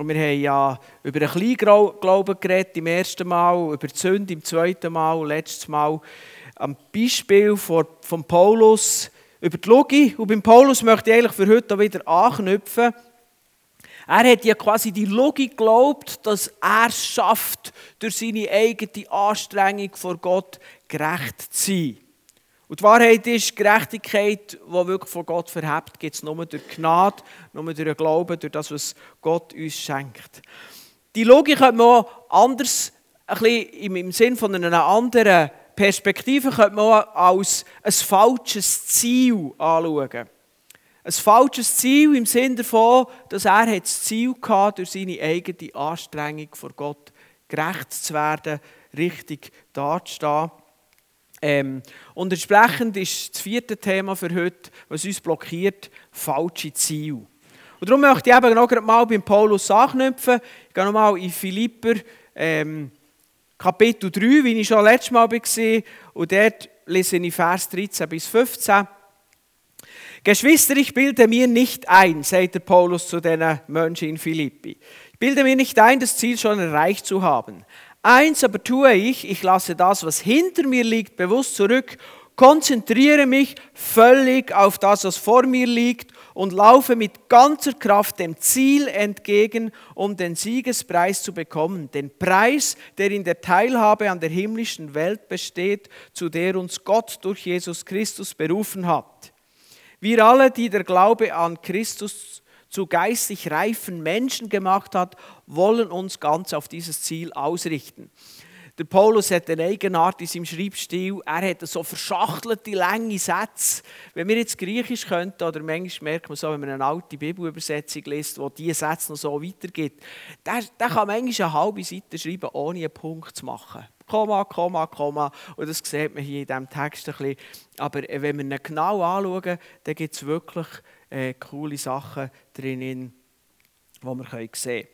Und wir haben ja über einen Kleinglauben geredet im ersten Mal, über die Sünde im zweiten Mal und letztes Mal am Beispiel von, von Paulus über die Logik. Und beim Paulus möchte ich eigentlich für heute wieder anknüpfen. Er hat ja quasi die Logik geglaubt, dass er es schafft, durch seine eigene Anstrengung vor Gott gerecht zu sein. Und die Wahrheit ist, Gerechtigkeit, die wirklich von Gott verhebt, gibt es nur durch Gnade, nur durch den Glauben, durch das, was Gott uns schenkt. Die Logik könnte man auch anders, ein bisschen im Sinn von einer anderen Perspektive, könnte man auch als ein falsches Ziel anschauen. Ein falsches Ziel im Sinne davon, dass er das Ziel hatte, durch seine eigene Anstrengung vor Gott gerecht zu werden, richtig dazustehen. Ähm, und entsprechend ist das vierte Thema für heute, was uns blockiert, falsche Ziele. Und darum möchte ich eben noch mal beim Paulus anknüpfen. Ich gehe nochmal in Philipper ähm, Kapitel 3, wie ich schon letztes Mal war. Und dort lese ich Vers 13 bis 15. Geschwister, ich bilde mir nicht ein, sagt der Paulus zu den Menschen in Philippi. Ich bilde mir nicht ein, das Ziel schon erreicht zu haben. Eins aber tue ich, ich lasse das, was hinter mir liegt, bewusst zurück, konzentriere mich völlig auf das, was vor mir liegt und laufe mit ganzer Kraft dem Ziel entgegen, um den Siegespreis zu bekommen. Den Preis, der in der Teilhabe an der himmlischen Welt besteht, zu der uns Gott durch Jesus Christus berufen hat. Wir alle, die der Glaube an Christus zu geistig reifen Menschen gemacht hat, wollen uns ganz auf dieses Ziel ausrichten. Der Paulus hat eine Eigenart in seinem Schreibstil. Er hat so verschachtelte, lange Sätze. Wenn wir jetzt Griechisch könnten, oder manchmal merkt man so, wenn man eine alte Bibelübersetzung liest, wo diese Sätze noch so weitergibt, der, der kann manchmal eine halbe Seite schreiben, ohne einen Punkt zu machen. Komma, Komma, Komma. Und das sieht man hier in diesem Text ein bisschen. Aber wenn wir ihn genau anschauen, dann gibt es wirklich äh, coole Sachen drin, die wir sehen können.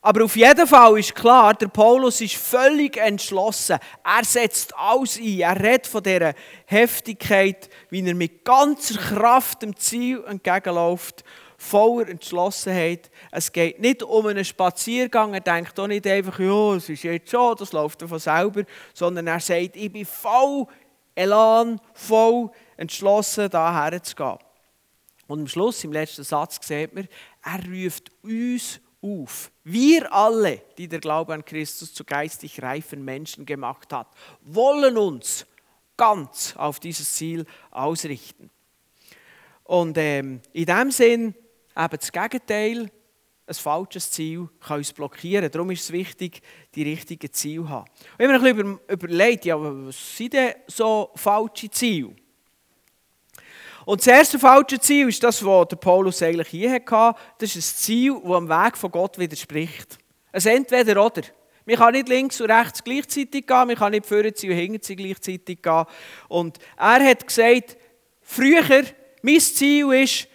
Aber auf jeden Fall ist klar, der Paulus ist völlig entschlossen. Er setzt alles ein. Er redet von dieser Heftigkeit, wie er mit ganzer Kraft dem Ziel entgegenläuft, voller Entschlossenheit. Es geht nicht um einen Spaziergang. Er denkt auch nicht einfach, ja, es ist jetzt schon, das läuft von selber, sondern er sagt, ich bin voll Elan, voll entschlossen, daher zu gehen. Und am Schluss, im letzten Satz, sieht man, er ruft uns auf. Wir alle, die der Glaube an Christus zu geistig reifen Menschen gemacht hat, wollen uns ganz auf dieses Ziel ausrichten. Und ähm, in dem Sinn, eben das Gegenteil, ein falsches Ziel kann uns blockieren. Darum ist es wichtig, die richtigen Ziele zu haben. Wenn man ein bisschen überlegt, ja, was sind denn so falsche Ziele? Und das erste falsche Ziel ist das, was der Paulus eigentlich hier hatte. Das ist ein Ziel, das am Weg von Gott widerspricht. Ein Entweder oder. Man kann nicht links und rechts gleichzeitig gehen, man kann nicht vorne und hinten gleichzeitig gehen. Und er hat gesagt, früher, mein Ziel ist,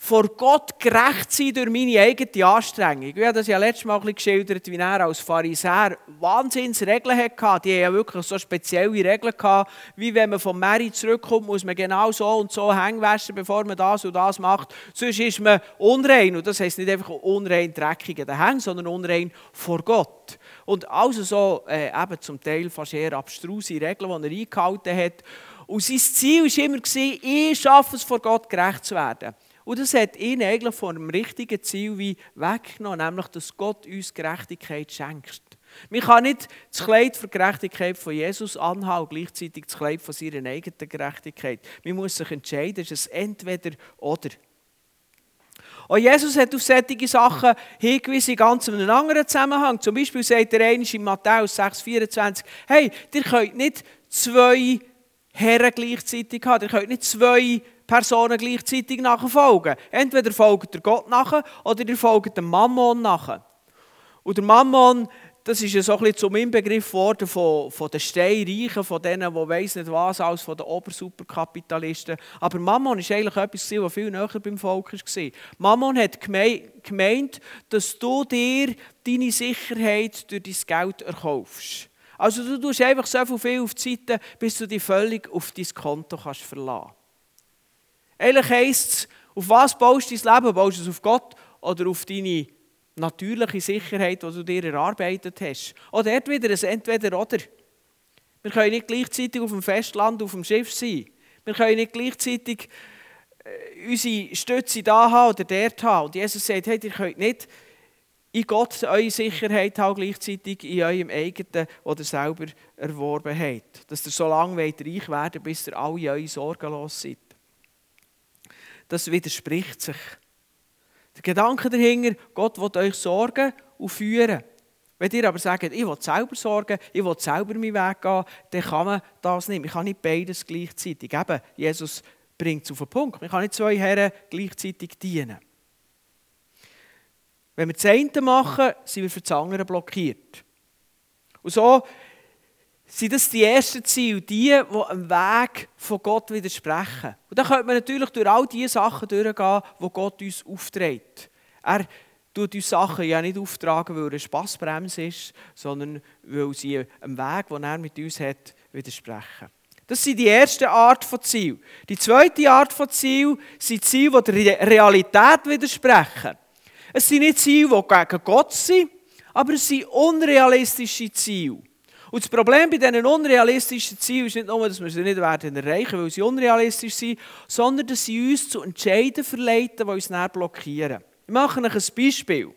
vor Gott gerecht sein durch meine eigene Anstrengung. Ich habe das ja letztes Mal geschildert, wie er als Pharisäer Wahnsinnsregeln hatte. Die haben ja wirklich so spezielle Regeln gehabt, wie wenn man vom Mary zurückkommt, muss man genau so und so Hänge waschen, bevor man das und das macht. Sonst ist man unrein. Und das heisst nicht einfach unrein dreckig an Hängen, sondern unrein vor Gott. Und also so äh, eben zum Teil fast eher abstruse Regeln, die er eingehalten hat. Und sein Ziel war immer, ich schaffe es, vor Gott gerecht zu werden. Und das hat ihn eigentlich von einem richtigen Ziel wie weggenommen, nämlich, dass Gott uns Gerechtigkeit schenkt. Man kann nicht das Kleid für Gerechtigkeit von Jesus anhaben und gleichzeitig das Kleid von seiner eigenen Gerechtigkeit. Man muss sich entscheiden, es ist entweder oder. Und Jesus hat auf solche Sachen hingewiesen, ganz in einem anderen Zusammenhang. Zum Beispiel sagt er einmal in Matthäus 6,24, hey, ihr könnt nicht zwei Herren gleichzeitig haben, ihr könnt nicht zwei Personen gleichzeitig nachfolgen. Entweder folgt ihr Gott nach oder ihr folgt dem Mammon nach. Und der Mammon, das ist ja so ein bisschen zum Inbegriff geworden von, von den Steinreichen, von denen, die weiss nicht was, als von den Obersuperkapitalisten. Aber Mammon ist eigentlich etwas, was viel näher beim Volk war. Mammon hat gemeint, dass du dir deine Sicherheit durch dein Geld erkaufst. Also du tust einfach so viel auf die Seite, bis du dich völlig auf dein Konto kannst verlassen. Eigentlich heisst es, auf was baust du dein Leben? Baust du es auf Gott oder auf deine natürliche Sicherheit, die du dir erarbeitet hast. Oder dort wieder ein Entweder-Oder. Wir können nicht gleichzeitig auf dem Festland auf dem Schiff sein. Wir können nicht gleichzeitig äh, unsere Stütze da haben oder dort haben. Und Jesus sagt, hey, ihr könnt nicht in Gott eure Sicherheit haben, gleichzeitig in eurem eigenen, das ihr selber erworben habt. Dass ihr so lange reich werden bis ihr alle eure sorgenlos seid. Das widerspricht sich. Der Gedanke dahinter, Gott will euch sorgen und führen. Wenn ihr aber sagt, ich will selber sorgen, ich will selber meinen Weg gehen, dann kann man das nicht. Man kann nicht beides gleichzeitig. Eben, Jesus bringt es auf den Punkt. Man kann nicht zwei Herren gleichzeitig dienen. Wenn wir das eine machen, sind wir für das andere blockiert. Und so sind das die ersten Ziele, die, die am Weg von Gott widersprechen. Und dann könnte man natürlich durch all diese Sachen durchgehen, die Gott uns aufträgt. Er tut uns Sachen ja nicht auftragen, weil er eine Spassbremse ist, sondern weil sie am Weg, den er mit uns hat, widersprechen. Das sind die erste Art von Ziel. Die zweite Art von Ziel sind Ziele, die der Realität widersprechen. Es sind nicht Ziele, die gegen Gott sind, aber es sind unrealistische Ziele. Und das Problem bei diesen unrealistischen Zielen ist nicht nur, dass wir sie nicht werden erreichen, weil sie unrealistisch sind, sondern dass sie uns zu Entscheiden verleiten, die uns näher blockieren. Ich mache euch ein Beispiel.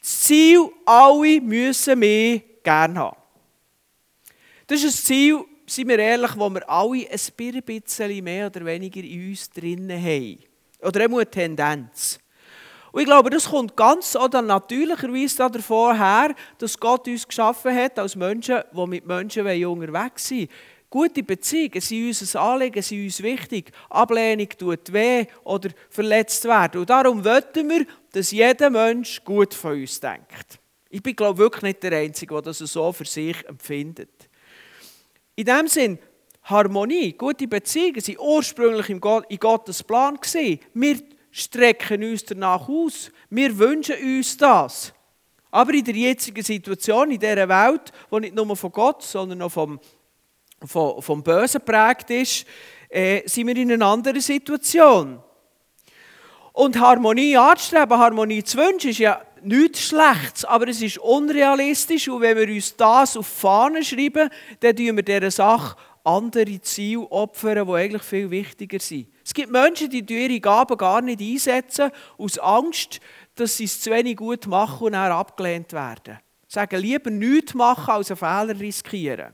Das Ziel, alle müssen mehr gerne haben. Das ist ein Ziel, seien wir ehrlich, wo wir alle ein bisschen mehr oder weniger in uns drinnen haben. Oder eine Tendenz. Und ich glaube, das kommt ganz oder natürlicherweise davor her, dass Gott uns geschaffen hat als Menschen, die mit Menschen unterwegs sind. Gute Beziehungen sind uns ein Anliegen, sind uns wichtig. Ablehnung tut weh oder verletzt werden. Und darum wollen wir, dass jeder Mensch gut von uns denkt. Ich bin, glaube wirklich nicht der Einzige, der das so für sich empfindet. In dem Sinn, Harmonie, gute Beziehungen sind ursprünglich in Gottes Plan Wir strecken uns danach aus. Wir wünschen uns das. Aber in der jetzigen Situation, in dieser Welt, die nicht nur von Gott, sondern auch vom, vom, vom Bösen geprägt ist, äh, sind wir in einer anderen Situation. Und Harmonie anzustreben, Harmonie zu wünschen, ist ja nichts Schlechtes, aber es ist unrealistisch. Und wenn wir uns das auf die Fahne schreiben, dann tun wir dieser Sache andere Ziele opfern, die eigentlich viel wichtiger sind. Es gibt Menschen, die ihre Gaben gar nicht einsetzen, aus Angst, dass sie es zu wenig gut machen und dann abgelehnt werden. Sie sagen, lieber nichts machen, als einen Fehler riskieren.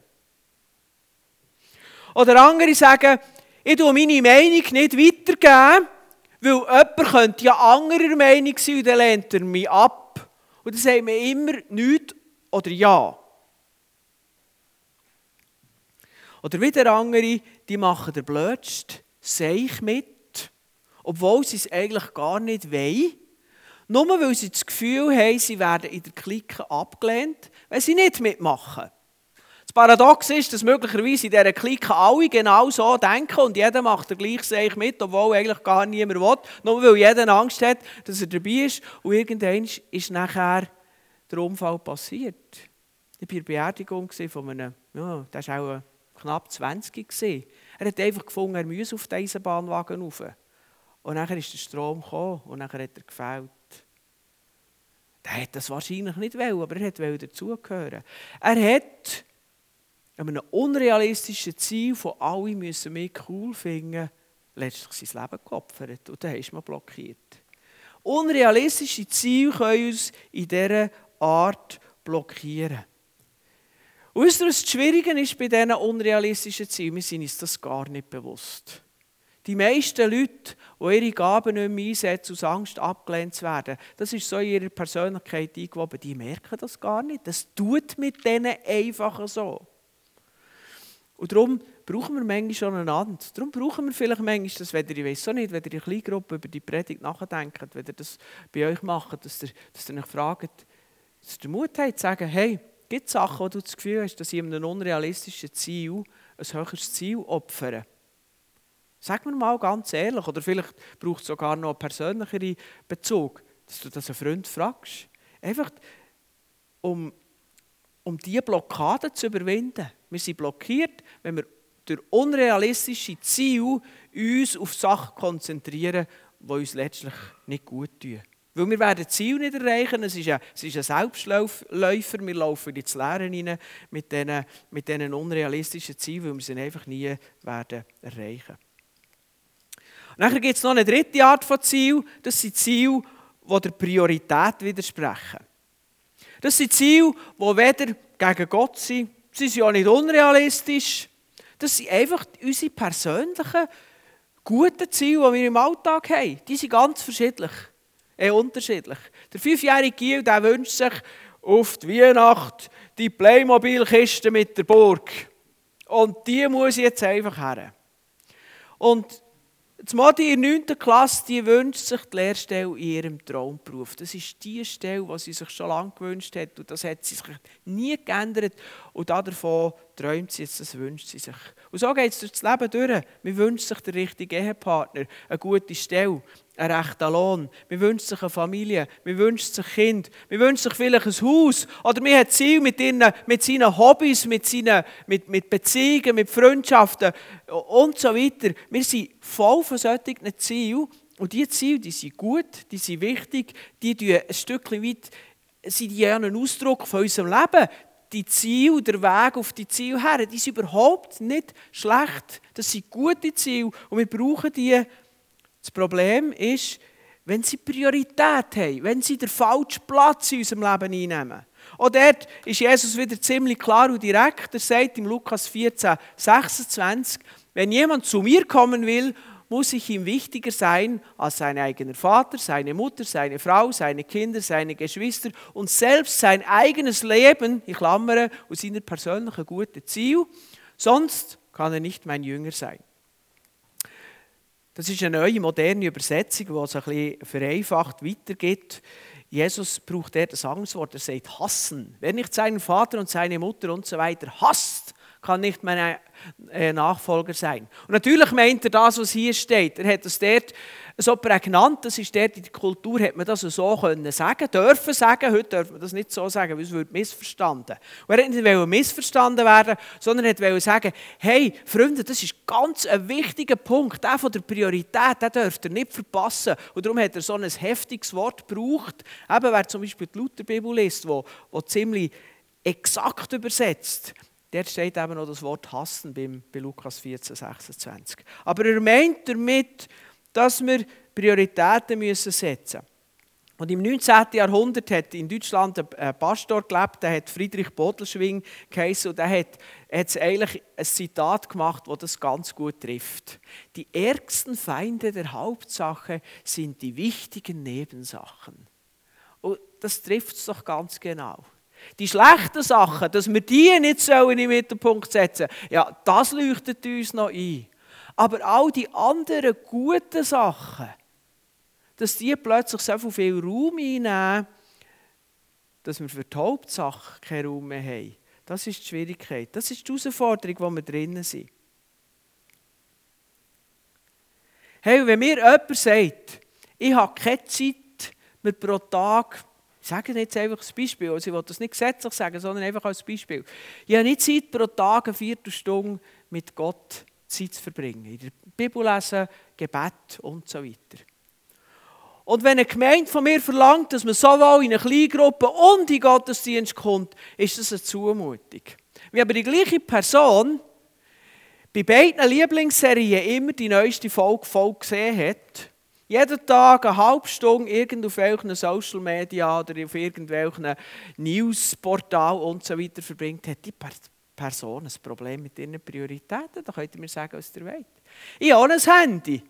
Oder andere sagen, ich tue meine Meinung nicht weitergeben, weil jemand könnte ja anderer Meinung sein und dann lehnt er mich ab. Und dann sagt man immer nichts oder ja. Oder wieder andere, die machen der Blödste, Seich mit, obwohl sie es eigentlich gar nicht wollen. Nur weil sie das Gefühl haben, sie werden in der Clique abgelehnt, wenn sie nicht mitmachen. Das Paradox ist, dass möglicherweise in dieser Clique alle genau so denken und jeder macht der gleiche Seich mit, obwohl eigentlich gar niemand will, nur weil jeder Angst hat, dass er dabei ist. Und irgendwann ist nachher der Unfall passiert. Ich war bei der Beerdigung von einem, ja, das ist auch knapp 20 gewesen. Er hat einfach gefunden, er müsse auf den Eisenbahnwagen rauf. Und dann ist der Strom gekommen und dann hat er gefällt. Er hat das wahrscheinlich nicht wollen, aber er wollte dazugehören. Er hat einem unrealistischen Ziel von alle müssen mich cool finden, letztlich sein Leben geopfert. Und dann ist man blockiert. Unrealistische Ziele können uns in dieser Art blockieren. Und das Schwierige ist bei diesen unrealistischen Zielen? Wir sind uns das gar nicht bewusst. Die meisten Leute, die ihre Gaben nicht mehr einsetzen, aus Angst abgelehnt zu werden, das ist so in ihrer Persönlichkeit eingewoben, die merken das gar nicht. Das tut mit denen einfach so. Und darum brauchen wir manchmal schon einander. Darum brauchen wir vielleicht manchmal das, wenn ihr, ich weiß so nicht, wenn ihr in kleinen Gruppe über die Predigt nachdenkt, wenn ihr das bei euch macht, dass ihr, dass ihr euch fragt, dass ihr Mut habt, zu sagen, hey, Gibt Sachen, wo du das Gefühl hast, dass ich einem unrealistischen Ziel ein höheres Ziel opfere? Sag mir mal ganz ehrlich, oder vielleicht braucht es sogar noch einen persönlicheren Bezug, dass du das einen Freund fragst. Einfach, um, um diese Blockade zu überwinden. Wir sind blockiert, wenn wir durch unrealistische Ziele uns auf Sachen konzentrieren, die uns letztlich nicht gut tun. Weil wir werden das Ziel nicht erreichen, es ist ein, Selbstläufer, wir laufen ins Leere rein mit diesen, mit diesen unrealistischen Zielen, weil wir sie einfach nie werden erreichen. Und Dann gibt es noch eine dritte Art von Ziel, das sind Ziele, die der Priorität widersprechen. Das sind Ziele, die weder gegen Gott sind, sie sind ja nicht unrealistisch, das sind einfach unsere persönlichen, guten Ziele, die wir im Alltag haben. Die sind ganz verschiedentlich, äh, unterschiedlich. Der fünfjährige Giel der wünscht sich auf die Weihnacht die Playmobil-Kiste mit der Burg. Und die muss jetzt einfach her. Und die Modi in der 9. Klasse die wünscht sich die Lehrstelle in ihrem Traumberuf. Das ist die Stelle, die sie sich schon lange gewünscht hat. Und das hat sie sich nie geändert. Und davon träumt sie jetzt, das wünscht sie sich. Und so geht es durch das Leben durch. Man wünscht sich den richtigen Ehepartner, eine gute Stelle, einen rechten Lohn. Man wünscht sich eine Familie, man wünscht sich Kind, man wünscht sich vielleicht ein Haus. Oder man hat Ziel mit, ihren, mit seinen Hobbys, mit, seinen, mit, mit Beziehungen, mit Freundschaften und so weiter. Wir sind voll von solchen Zielen. Und diese Ziele, die sind gut, die sind wichtig, die tun ein Stückchen weit sind die ein Ausdruck von unserem Leben die Ziele, der Weg auf die Ziele her, die sind überhaupt nicht schlecht. Das sind gute Ziele und wir brauchen die. Das Problem ist, wenn sie Priorität haben, wenn sie den falschen Platz in unserem Leben einnehmen. Und dort ist Jesus wieder ziemlich klar und direkt. Er sagt im Lukas 14, 26, wenn jemand zu mir kommen will muss ich ihm wichtiger sein als sein eigener Vater, seine Mutter, seine Frau, seine Kinder, seine Geschwister und selbst sein eigenes Leben, ich klammere, und seine persönlichen guten Ziele. Sonst kann er nicht mein Jünger sein. Das ist eine neue, moderne Übersetzung, die es ein bisschen vereinfacht weitergeht. Jesus braucht dort das Angstwort, er sagt hassen. Wer nicht seinen Vater und seine Mutter und so weiter hasst, kann nicht mein äh, Nachfolger sein. Und natürlich meint er das, was hier steht. Er hat es dort so prägnant, das ist dort in der Kultur, hat man das so können sagen, dürfen sagen, heute dürfen wir das nicht so sagen, weil es wird missverstanden. Und er hat nicht missverstanden werden, sondern er wollte sagen, hey, Freunde, das ist ganz ein wichtiger Punkt, der von der Priorität, den dürft ihr nicht verpassen. Und darum hat er so ein heftiges Wort gebraucht, eben wer zum Beispiel die Lutherbibel liest, wo, wo ziemlich exakt übersetzt, Dort steht eben noch das Wort hassen bei Lukas 14, 26. Aber er meint damit, dass wir Prioritäten müssen setzen müssen. Und im 19. Jahrhundert hat in Deutschland ein Pastor gelebt, der hat Friedrich Bodelschwing geheißen und der hat, hat eigentlich ein Zitat gemacht, das das ganz gut trifft. Die ärgsten Feinde der Hauptsache sind die wichtigen Nebensachen. Und das trifft es doch ganz genau. Die schlechten Sachen, dass wir die nicht sollen in den Mittelpunkt setzen ja, das leuchtet uns noch ein. Aber all die anderen guten Sachen, dass die plötzlich so viel Raum einnehmen, dass wir für die Hauptsache keinen Raum mehr haben. Das ist die Schwierigkeit. Das ist die Herausforderung, wo wir drinnen sind. Hey, wenn mir jemand sagt, ich habe keine Zeit, mir pro Tag ich sage jetzt einfach ein Beispiel, also ich will das nicht gesetzlich sagen, sondern einfach als Beispiel. Ich habe nicht Zeit, pro Tag eine Viertelstunde mit Gott Zeit zu verbringen. In der Bibel lesen, Gebet und so weiter. Und wenn eine Gemeinde von mir verlangt, dass man sowohl in eine Kleingruppe und in Gottesdienst kommt, ist das eine Zumutung. Wie aber die gleiche Person bei beiden Lieblingsserien immer die neueste Folge, Folge gesehen hat, jeden Tag eine halbe Stunde irgend auf welchen Social Media oder auf irgendwelchen Newsportal und so weiter verbringt, hat die Person ein Problem mit ihren Prioritäten. Da könnt ihr mir sagen, was ihr wollt. Ich habe ein Handy.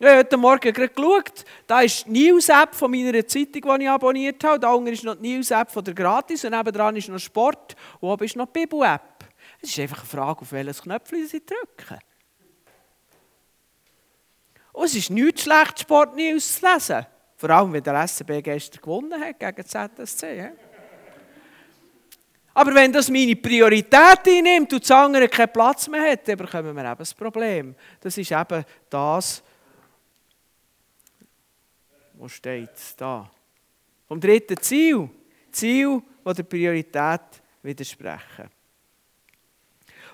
Ich habe heute Morgen gerade geschaut, da ist die News-App von meiner Zeitung, die ich abonniert habe. Da unten ist noch die News-App von der Gratis und nebenan ist noch Sport und oben ist noch die Bibel-App. Es ist einfach eine Frage, auf welches Knöpfchen sie drücken. Und es ist nichts schlecht, Sportnews zu lesen. Vor allem, wenn der SCB gestern gewonnen hat gegen ZSC. Aber wenn das meine Priorität einnimmt und das andere keinen Platz mehr hat, dann bekommen wir eben das Problem. Das ist eben das, wo steht da. Vom dritten Ziel. Ziel, die der Priorität widersprechen.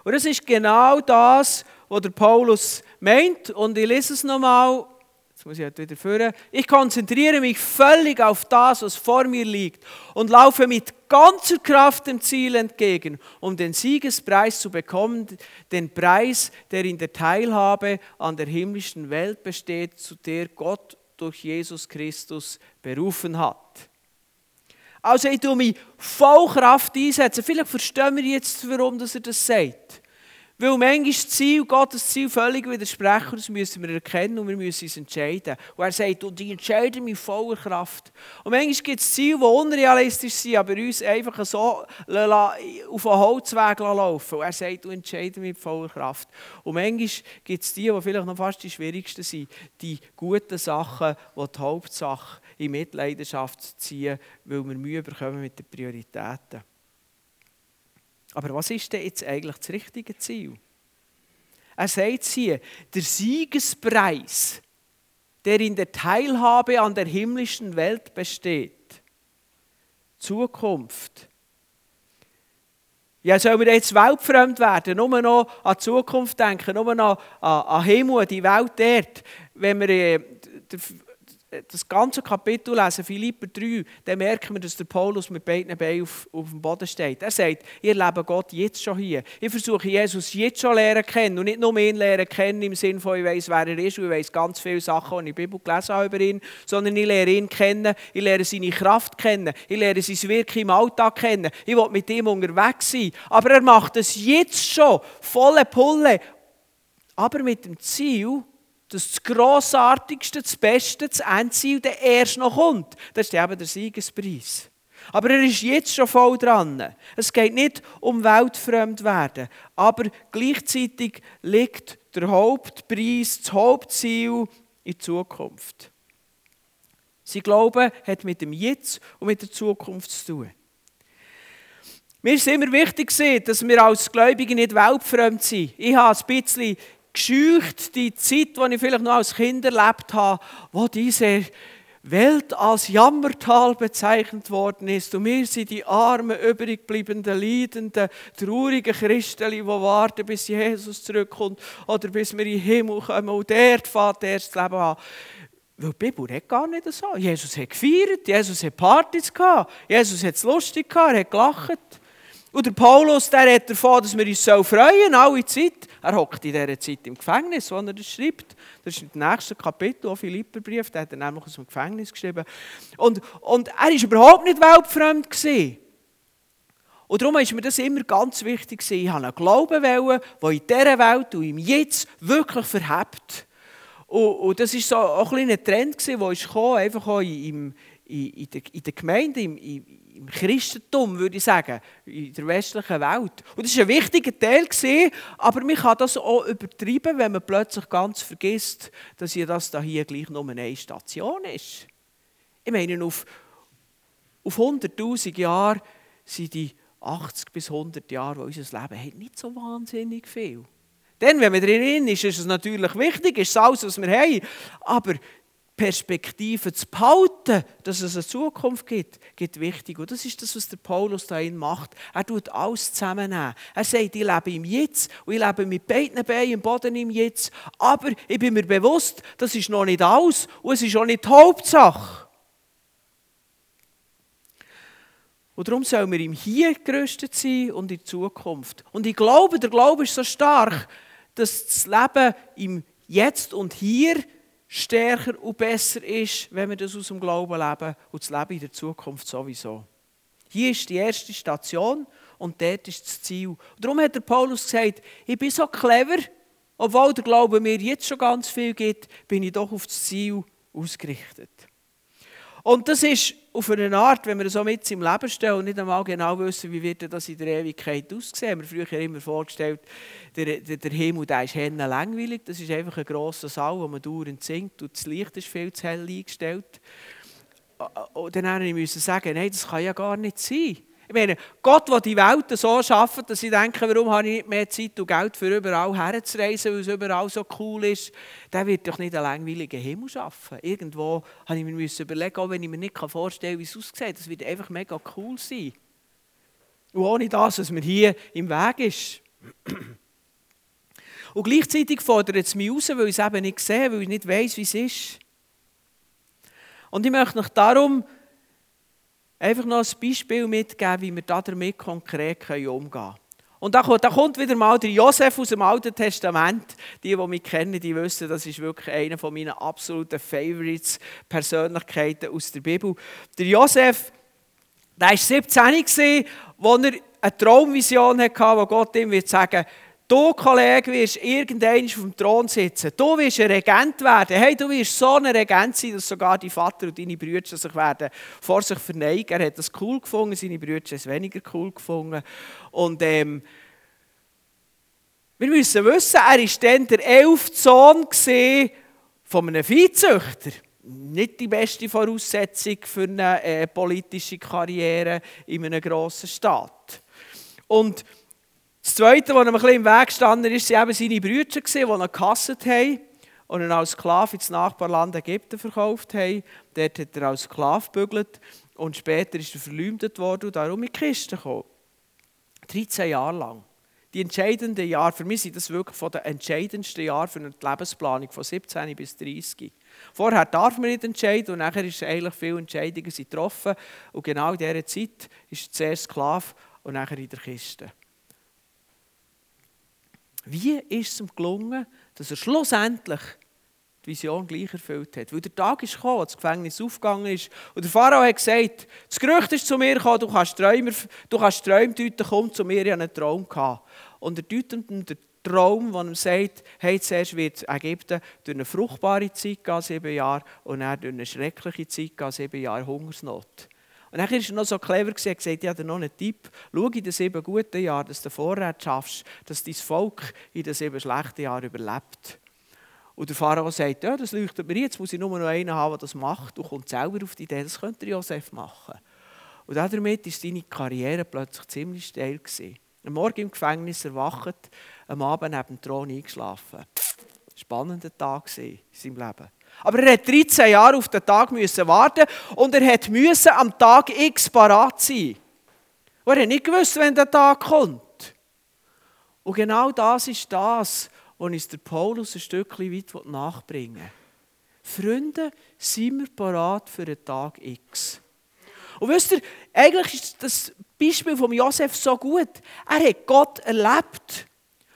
Und das ist genau das, was der Paulus meint. Und ich lese es nochmal, Jetzt muss ich halt wieder führen. Ich konzentriere mich völlig auf das, was vor mir liegt und laufe mit ganzer Kraft dem Ziel entgegen, um den Siegespreis zu bekommen, den Preis, der in der Teilhabe an der himmlischen Welt besteht, zu der Gott durch Jesus Christus berufen hat. Also ich tue mich voll Kraft einsetzen. Vielleicht verstehen wir jetzt, warum er das sagt. Weil manchmal das Ziel, Gottes Ziel völlig widersprechen, das müssen wir erkennen und wir müssen uns entscheiden. Und er sagt, und ich entscheide mich voller Kraft. Und manchmal gibt es Ziele, die unrealistisch sind, aber uns einfach so auf einen Holzweg laufen. Und er sagt, du entscheide mich voller Kraft. Und manchmal gibt es die, die vielleicht noch fast die schwierigsten sind, die guten Sachen, die die Hauptsache in Mitleidenschaft ziehen, weil wir Mühe bekommen mit den Prioritäten. Aber was ist denn jetzt eigentlich das richtige Ziel? Er sagt hier, der Siegespreis, der in der Teilhabe an der himmlischen Welt besteht. Zukunft. Ja, sollen wir jetzt weltfremd werden, nur noch an die Zukunft denken, nur noch an, an Himmel, die Welt dort. Wenn wir äh, das ganze Kapitel lesen, Philipper 3, dann merken wir, dass der Paulus mit beiden Beinen auf, auf dem Boden steht. Er sagt, ihr lebe Gott jetzt schon hier. Ich versuche Jesus jetzt schon lernen kennen und nicht nur ihn lernen kennen im Sinne von, ich weiß, wer er ist und ich weiß ganz viele Sachen, die ich in der Bibel gelesen habe über ihn, sondern ich lerne ihn kennen, ich lerne seine Kraft kennen, ich lerne sein Wirken im Alltag kennen. Ich will mit ihm unterwegs sein. Aber er macht es jetzt schon, volle Pulle, aber mit dem Ziel, dass das Grossartigste, das Beste, das Endziel der erst noch kommt. Das ist eben der Siegespreis. Aber er ist jetzt schon voll dran. Es geht nicht um weltfremd werden, aber gleichzeitig liegt der Hauptpreis, das Hauptziel in Zukunft. Sie Glauben hat mit dem Jetzt und mit der Zukunft zu tun. Mir ist immer wichtig, dass wir als Gläubige nicht weltfremd sind. Ich habe ein bisschen gescheucht, die Zeit, die ich vielleicht noch als Kind erlebt habe, wo diese Welt als Jammertal bezeichnet worden ist. Und wir sind die armen, übriggebliebenen, leidenden, traurigen Christen, die warten, bis Jesus zurückkommt oder bis wir in den Himmel kommen und dort fährt erst das Leben an. Weil die Bibel hat gar nicht so. Jesus hat gefeiert, Jesus hat Partys gehabt, Jesus hat es lustig gehabt, er hat gelacht. Und der Paulus, der hat davon, dass wir uns freuen sollen, alle Zeit. Er hockt in dieser Zeit im Gefängnis, wo er das schreibt. Das ist im nächsten Kapitel, auch Philipperbrief, der hat er nämlich aus dem Gefängnis geschrieben. Und, und er war überhaupt nicht weltfremd. Gewesen. Und darum ist mir das immer ganz wichtig. Ich habe einen Glauben, wollen, der in dieser Welt und im Jetzt wirklich verhebt. Und, und das war so ein kleiner Trend, der gekommen, einfach auch in, in, in, der, in der Gemeinde, im, im Christentum, würde ich sagen, in der westlichen Welt. Und das war ein wichtiger Teil, aber man kann das auch übertreiben, wenn man plötzlich ganz vergisst, dass hier das da hier gleich nur eine Station ist. Ich meine, auf, auf 100'000 Jahre sind die 80 bis 100 Jahre, wo unser Leben hat, nicht so wahnsinnig viel. Denn wenn man drin ist, ist es natürlich wichtig, ist es alles, was wir haben. Aber Perspektive zu behalten, dass es eine Zukunft gibt, gibt wichtig. Und das ist das, was der Paulus da macht. Er tut alles zusammennehmen. Er sagt, ich lebe im Jetzt und ich lebe mit beiden Beinen im Boden im Jetzt. Aber ich bin mir bewusst, das ist noch nicht alles und es ist auch nicht die Hauptsache. Und darum sollen wir im Hier gerüstet sein und in Zukunft. Und ich glaube, der Glaube ist so stark, dass das Leben im Jetzt und Hier stärker und besser ist, wenn wir das aus dem Glauben leben und das Leben in der Zukunft sowieso. Hier ist die erste Station und dort ist das Ziel. Darum hat der Paulus gesagt, ich bin so clever, obwohl der Glaube mir jetzt schon ganz viel gibt, bin ich doch auf das Ziel ausgerichtet. Und das ist auf eine Art, wenn wir so mit im Leben stehen und nicht einmal genau wissen, wie wird das in der Ewigkeit aussehen. Wir haben früher immer vorgestellt, der, der, der Himmel der ist hennen langweilig. Das ist einfach ein grosser Saal, wo man dauernd singt und das Licht ist viel zu hell eingestellt. Und dann musste ich sagen, nein, das kann ja gar nicht sein. Meine, Gott will die Welt so schaffen, dass ich denke, warum habe ich nicht mehr Zeit und Geld für überall herzureisen, weil es überall so cool ist. Der wird doch nicht einen langweiligen Himmel schaffen. Irgendwo habe ich mir überlegen, auch wenn ich mir nicht vorstellen kann, wie es aussieht, das wird einfach mega cool sein. Und ohne das, was mir hier im Weg ist. Und gleichzeitig fordert es mich raus, weil ich es eben nicht sehe, weil ich nicht weiß, wie es ist. Und ich möchte euch darum einfach noch ein Beispiel mitgeben, wie wir damit konkret umgehen können. Und da kommt, wieder mal der Josef aus dem Alten Testament. Die, die mich kennen, die wissen, das ist wirklich einer meiner absoluten Favorites, Persönlichkeiten aus der Bibel. Der Josef, der war 17, als er eine Traumvision hatte, wo Gott ihm wird sagen Du, Kollege, wirst irgendwann auf dem Thron sitzen. Du wirst ein Regent werden. Hey, du wirst so ein Regent sein, dass sogar dein Vater und deine Brüder sich werden vor sich verneigen. Er hat das cool gefunden, seine Brüder haben es weniger cool gefunden. Und ähm, wir müssen wissen, er war dann der elfte Sohn von einem Viehzüchter. Nicht die beste Voraussetzung für eine äh, politische Karriere in einem grossen Staat. Und das Zweite, was ihm ein bisschen im Weg stand, ist, waren eben seine Brüder, die ihn gehasst haben und ihn als Sklave ins Nachbarland Ägypten verkauft haben. Dort hat er als Sklave gebügelt und später ist er verleumdet worden und darum in die Kiste gekommen. 13 Jahre lang. Die entscheidenden Jahre, für mich sind das wirklich von den entscheidendsten Jahren für eine Lebensplanung, von 17 bis 30. Vorher darf man nicht entscheiden und nachher ist eigentlich viele Entscheidungen getroffen. Und genau in dieser Zeit ist er zuerst Sklave und nachher in der Kiste. Wie ist es ihm gelungen, dass er schlussendlich die Vision gleich erfüllt hat? Weil der Tag ist gekommen, als das Gefängnis aufgegangen ist. Und der Pharao hat gesagt, das Gerücht ist zu mir gekommen, du kannst Träume, du kannst Träume deuten, komm zu mir, ich habe einen Traum gehabt. Und er deutet ihm den Traum, wo er sagt, hey, zuerst wird Ägypten durch eine fruchtbare Zeit gehen, sieben Jahre, und dann durch eine schreckliche Zeit gehen, sieben Jahre Hungersnot. Und dann war er noch so clever und hat gesagt, ich habe noch einen Tipp. Schau in den sieben guten Jahren, dass du Vorrat schaffst, dass dein Volk in den sieben schlechten Jahren überlebt. Und der Pharao sagt, ja, das leuchtet mir jetzt, muss ich nur noch einen haben, der das macht. Du kommst selber auf die Idee, das könnte Josef machen. Und damit war seine Karriere plötzlich ziemlich steil. Am Morgen im Gefängnis erwacht, am Abend neben dem Thron eingeschlafen. Spannender Tag in seinem Leben. Aber er hat 13 Jahre auf den Tag müssen warten und er hat müssen am Tag X parat sein. Und er hat nicht gewusst, wenn der Tag kommt. Und genau das ist das, was uns der Paulus ein Stückchen weit nachbringen will. Freunde, sind wir parat für den Tag X. Und wisst ihr, eigentlich ist das Beispiel von Josef so gut. Er hat Gott erlebt.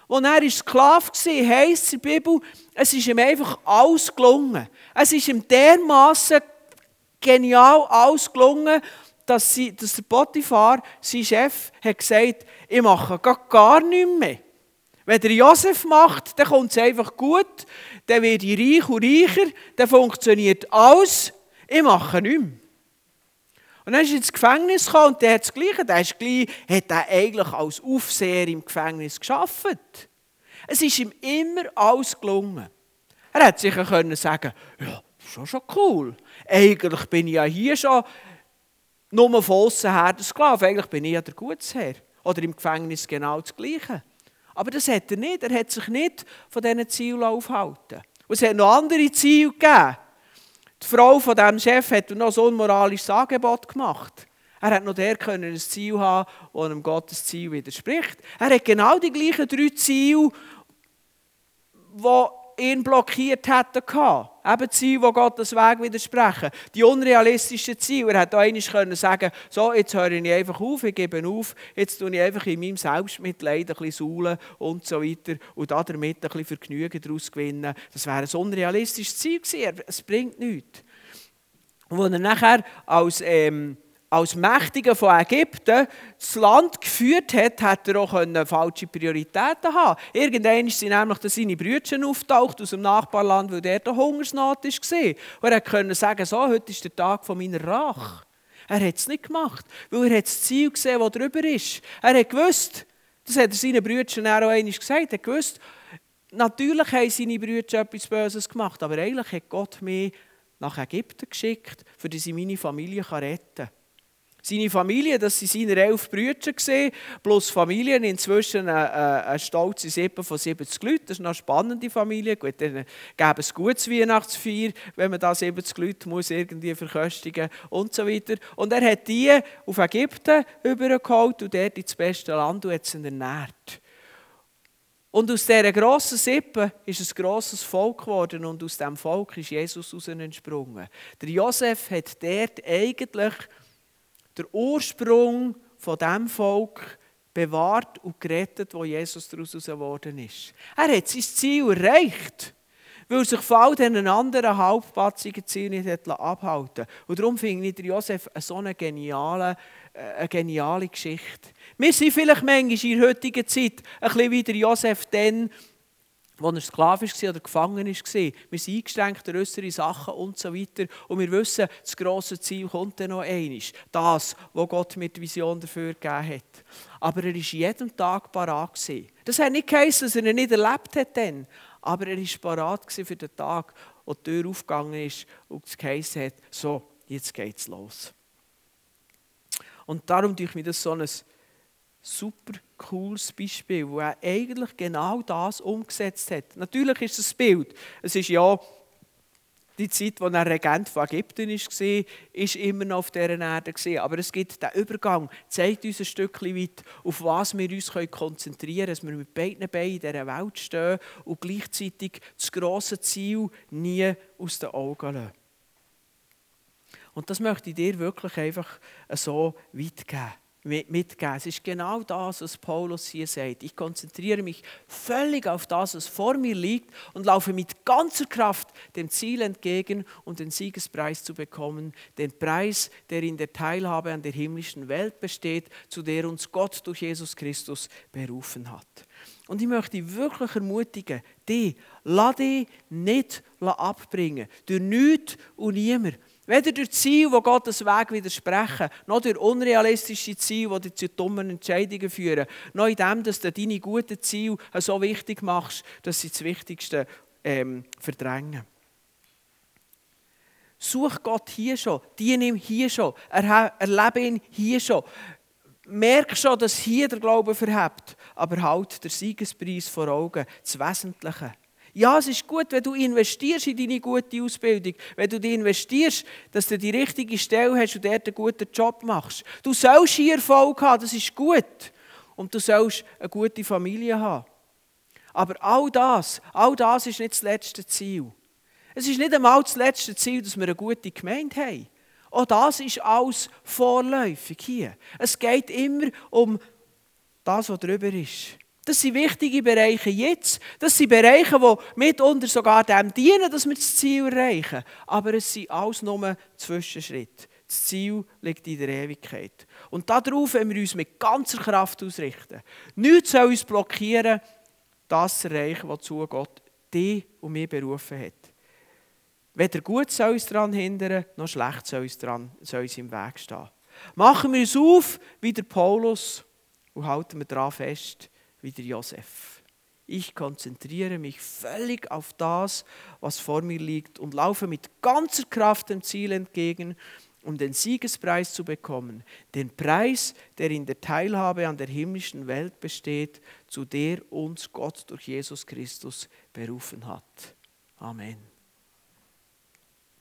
Als er Sklave war, heisst in der Bibel, es ist ihm einfach alles gelungen. Es ist ihm dermaßen genial alles gelungen, dass, sie, dass der Potiphar, sein Chef, hat gesagt, ich mache gar nichts mehr. Wenn der Josef macht, dann kommt es einfach gut, dann wird ich reich und reicher, dann funktioniert alles, ich mache nichts mehr. Und dann ist er ins Gefängnis gekommen und der hat das Gleiche. Der ist gleich, hat er eigentlich als Aufseher im Gefängnis geschafft. Es ist ihm immer alles gelungen. Er hätte sicher können sagen ja, schon schon cool. Eigentlich bin ich ja hier schon nur von außen her der Sklave. Eigentlich bin ich ja der Gutsherr. Oder im Gefängnis genau das Gleiche. Aber das hat er nicht. Er hat sich nicht von diesen Zielen aufhalten. Und es hat noch andere Ziele gegeben. Die Frau von diesem Chef hat noch so ein unmoralisches Angebot gemacht. Er hat noch der können ein Ziel haben, das einem Gottes Ziel widerspricht. Er hat genau die gleichen drei Ziele, die ihn blockiert hätten. Eben Ziele, die Gottes Weg widersprechen. Die unrealistischen Ziele. Er hätte auch einmal können so, jetzt höre ich einfach auf, ich gebe auf, jetzt tue ich einfach in meinem Selbstmitleid ein bisschen saulen und so weiter und damit ein bisschen Vergnügen daraus gewinnen. Das wäre ein unrealistisches Ziel gewesen. Es bringt nichts. Und als er nachher als... Ähm, als Mächtiger von Ägypten das Land geführt hat, hat er auch falsche Prioritäten haben. Irgendwann sind nämlich seine Brüder auftaucht aus dem Nachbarland, weil der Hungersnot war. Und er konnte sagen, so, heute ist der Tag meiner Rache. Er hat es nicht gemacht, weil er das Ziel gesehen das drüber ist. Er hat gewusst, das hat er seinen Brüdern auch einmal gesagt, er hat gewusst, natürlich haben seine Brüder etwas Böses gemacht, aber eigentlich hat Gott mich nach Ägypten geschickt, für dass ich meine Familie retten kann. Seine Familie, das waren seine elf Brüder, plus Familien, inzwischen eine, eine, eine stolze Sippe von 70 Leuten. Das ist eine spannende Familie. Gut, dann gäbe es gutes Weihnachtsfeier, wenn man da 70 Leute muss irgendwie verköstigen und so weiter. Und er hat die auf Ägypten übergeholt und dort ins beste Land und hat sie ernährt. Und aus dieser grossen Sippe ist ein grosses Volk geworden und aus diesem Volk ist Jesus heraus entsprungen. Der Josef hat dort eigentlich den Ursprung von dem Volk bewahrt und gerettet, wo Jesus daraus geworden ist. Er hat sein Ziel erreicht, weil er sich von all diesen anderen halbpatzigen Zielen nicht abhalten Und darum finde ich der Josef so eine geniale, äh, eine geniale Geschichte. Wir sind vielleicht manchmal in der heutigen Zeit ein bisschen wie der Josef dann, als er Sklave war oder gefangen war. Wir sind eingeschränkt durch äußere Sachen und so weiter. Und wir wissen, das grosse Ziel kommt dann noch einmal. Das, was Gott mir die Vision dafür gegeben hat. Aber er war jeden Tag parat. Das hat nicht geheißen, dass er ihn nicht erlebt hat. Dann. Aber er war parat für den Tag, wo die Tür aufgegangen ist und es geheißen hat, so, jetzt geht's los. Und darum tue ich mir das so ein super cooles Beispiel, wo er eigentlich genau das umgesetzt hat. Natürlich ist es ein Bild. Es ist ja die Zeit, als er Regent von Ägypten war, ist immer noch auf dieser Erde. Aber es gibt den Übergang, zeigt uns ein Stückchen weit, auf was wir uns konzentrieren können, dass wir mit beiden Beinen in dieser Welt stehen und gleichzeitig das grosse Ziel nie aus den Augen lassen. Und das möchte ich dir wirklich einfach so weit geben mitgeben. Es ist genau das, was Paulus hier sagt. Ich konzentriere mich völlig auf das, was vor mir liegt und laufe mit ganzer Kraft dem Ziel entgegen, um den Siegespreis zu bekommen. Den Preis, der in der Teilhabe an der himmlischen Welt besteht, zu der uns Gott durch Jesus Christus berufen hat. Und ich möchte dich wirklich ermutigen, die, dich nicht abbringen, durch nichts und niemand. Weder durch Ziele, die Gottes Weg widersprechen, noch durch unrealistische Ziele, die dich zu dummen Entscheidungen führen, noch in dem, dass du deine guten Ziele so wichtig machst, dass sie das Wichtigste ähm, verdrängen. Such Gott hier schon, diene ihm hier schon, erlebe ihn hier schon. Merk schon, dass hier der Glaube verhebt, aber halt der Siegespreis vor Augen, das Wesentliche. Ja, es ist gut, wenn du investierst in deine gute Ausbildung, wenn du investierst, dass du die richtige Stelle hast und dort einen guten Job machst. Du sollst hier Erfolg haben, das ist gut. Und du sollst eine gute Familie haben. Aber all das, all das ist nicht das letzte Ziel. Es ist nicht einmal das letzte Ziel, dass wir eine gute Gemeinde haben. Auch das ist alles vorläufig hier. Es geht immer um das, was drüber ist. Das sind wichtige Bereiche jetzt. Das sind Bereiche, die mitunter sogar dem dienen, dass wir das Ziel erreichen. Aber es sind alles nur Zwischenschritte. Das Ziel liegt in der Ewigkeit. Und darauf wollen wir uns mit ganzer Kraft ausrichten. Nichts soll uns blockieren, das zu erreichen, wozu Gott dich und mich berufen hat. Weder gut soll uns daran hindern, noch schlecht soll uns, dran, soll uns im Weg stehen. Machen wir uns auf wie der Paulus und halten wir daran fest, wie der Josef. Ich konzentriere mich völlig auf das, was vor mir liegt und laufe mit ganzer Kraft dem Ziel entgegen, um den Siegespreis zu bekommen. Den Preis, der in der Teilhabe an der himmlischen Welt besteht, zu der uns Gott durch Jesus Christus berufen hat. Amen.